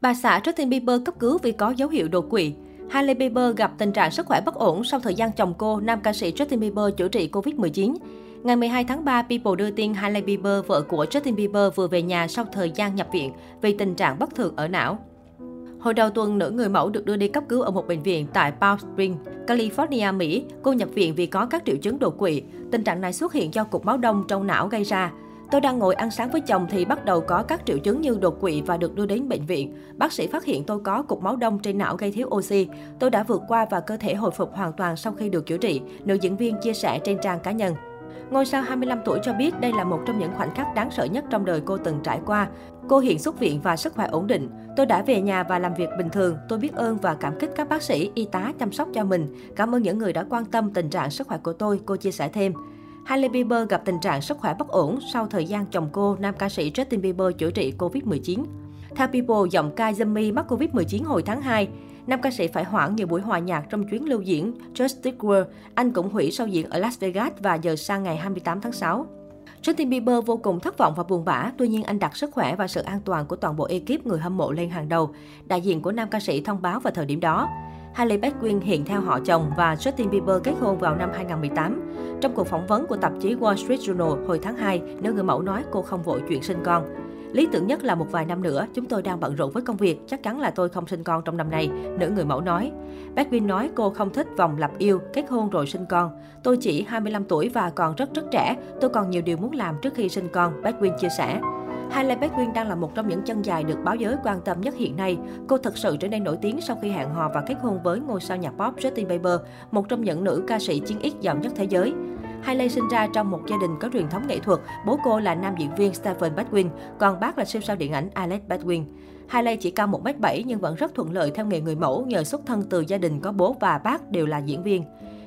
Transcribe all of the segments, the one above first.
Bà xã Justin Bieber cấp cứu vì có dấu hiệu đột quỵ. Hailey Bieber gặp tình trạng sức khỏe bất ổn sau thời gian chồng cô, nam ca sĩ Justin Bieber chữa trị Covid-19. Ngày 12 tháng 3, People đưa tin Hailey Bieber, vợ của Justin Bieber vừa về nhà sau thời gian nhập viện vì tình trạng bất thường ở não. Hồi đầu tuần, nữ người mẫu được đưa đi cấp cứu ở một bệnh viện tại Palm Springs, California, Mỹ. Cô nhập viện vì có các triệu chứng đột quỵ. Tình trạng này xuất hiện do cục máu đông trong não gây ra. Tôi đang ngồi ăn sáng với chồng thì bắt đầu có các triệu chứng như đột quỵ và được đưa đến bệnh viện. Bác sĩ phát hiện tôi có cục máu đông trên não gây thiếu oxy. Tôi đã vượt qua và cơ thể hồi phục hoàn toàn sau khi được chữa trị, nữ diễn viên chia sẻ trên trang cá nhân. Ngôi sao 25 tuổi cho biết đây là một trong những khoảnh khắc đáng sợ nhất trong đời cô từng trải qua. Cô hiện xuất viện và sức khỏe ổn định. Tôi đã về nhà và làm việc bình thường. Tôi biết ơn và cảm kích các bác sĩ, y tá chăm sóc cho mình. Cảm ơn những người đã quan tâm tình trạng sức khỏe của tôi, cô chia sẻ thêm. Hailey Bieber gặp tình trạng sức khỏe bất ổn sau thời gian chồng cô, nam ca sĩ Justin Bieber chữa trị Covid-19. Theo People, giọng ca Jimmy mắc Covid-19 hồi tháng 2. Nam ca sĩ phải hoãn nhiều buổi hòa nhạc trong chuyến lưu diễn Justice World. Anh cũng hủy sau diễn ở Las Vegas và giờ sang ngày 28 tháng 6. Justin Bieber vô cùng thất vọng và buồn bã, tuy nhiên anh đặt sức khỏe và sự an toàn của toàn bộ ekip người hâm mộ lên hàng đầu. Đại diện của nam ca sĩ thông báo vào thời điểm đó. Hailey Baldwin hiện theo họ chồng và Justin Bieber kết hôn vào năm 2018. Trong cuộc phỏng vấn của tạp chí Wall Street Journal hồi tháng 2, nữ người mẫu nói cô không vội chuyện sinh con. Lý tưởng nhất là một vài năm nữa, chúng tôi đang bận rộn với công việc, chắc chắn là tôi không sinh con trong năm nay, nữ người mẫu nói. Baldwin nói cô không thích vòng lập yêu, kết hôn rồi sinh con. Tôi chỉ 25 tuổi và còn rất rất trẻ, tôi còn nhiều điều muốn làm trước khi sinh con, Baldwin chia sẻ. Hailey Baldwin đang là một trong những chân dài được báo giới quan tâm nhất hiện nay. Cô thực sự trở nên nổi tiếng sau khi hẹn hò và kết hôn với ngôi sao nhạc pop Justin Bieber, một trong những nữ ca sĩ chiến ít giàu nhất thế giới. Hailey sinh ra trong một gia đình có truyền thống nghệ thuật. Bố cô là nam diễn viên Stephen Baldwin, còn bác là siêu sao điện ảnh Alex Baldwin. Hailey chỉ cao 1m7 nhưng vẫn rất thuận lợi theo nghề người mẫu nhờ xuất thân từ gia đình có bố và bác đều là diễn viên.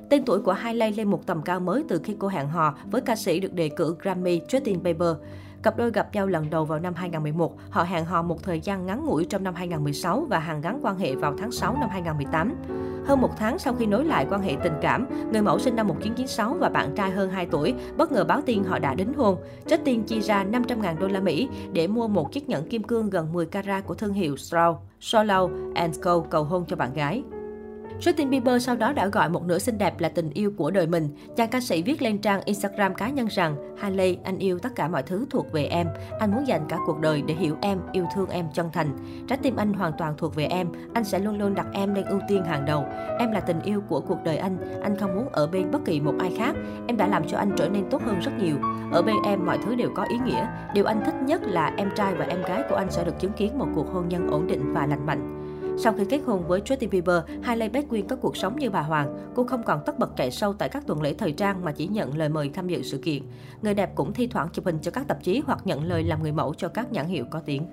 Tên tuổi của Hailey lên một tầm cao mới từ khi cô hẹn hò với ca sĩ được đề cử Grammy Justin Bieber. Cặp đôi gặp nhau lần đầu vào năm 2011, họ hẹn hò một thời gian ngắn ngủi trong năm 2016 và hàn gắn quan hệ vào tháng 6 năm 2018. Hơn một tháng sau khi nối lại quan hệ tình cảm, người mẫu sinh năm 1996 và bạn trai hơn 2 tuổi bất ngờ báo tin họ đã đính hôn. Justin chi ra 500.000 đô la Mỹ để mua một chiếc nhẫn kim cương gần 10 carat của thương hiệu Straw, Solo Co cầu hôn cho bạn gái. Justin Bieber sau đó đã gọi một nửa xinh đẹp là tình yêu của đời mình. Chàng ca sĩ viết lên trang Instagram cá nhân rằng Hailey, anh yêu tất cả mọi thứ thuộc về em. Anh muốn dành cả cuộc đời để hiểu em, yêu thương em chân thành. Trái tim anh hoàn toàn thuộc về em. Anh sẽ luôn luôn đặt em lên ưu tiên hàng đầu. Em là tình yêu của cuộc đời anh. Anh không muốn ở bên bất kỳ một ai khác. Em đã làm cho anh trở nên tốt hơn rất nhiều. Ở bên em mọi thứ đều có ý nghĩa. Điều anh thích nhất là em trai và em gái của anh sẽ được chứng kiến một cuộc hôn nhân ổn định và lành mạnh. Sau khi kết hôn với Justin Bieber, Hailey Baldwin có cuộc sống như bà Hoàng. Cô không còn tất bật chạy sâu tại các tuần lễ thời trang mà chỉ nhận lời mời tham dự sự kiện. Người đẹp cũng thi thoảng chụp hình cho các tạp chí hoặc nhận lời làm người mẫu cho các nhãn hiệu có tiếng.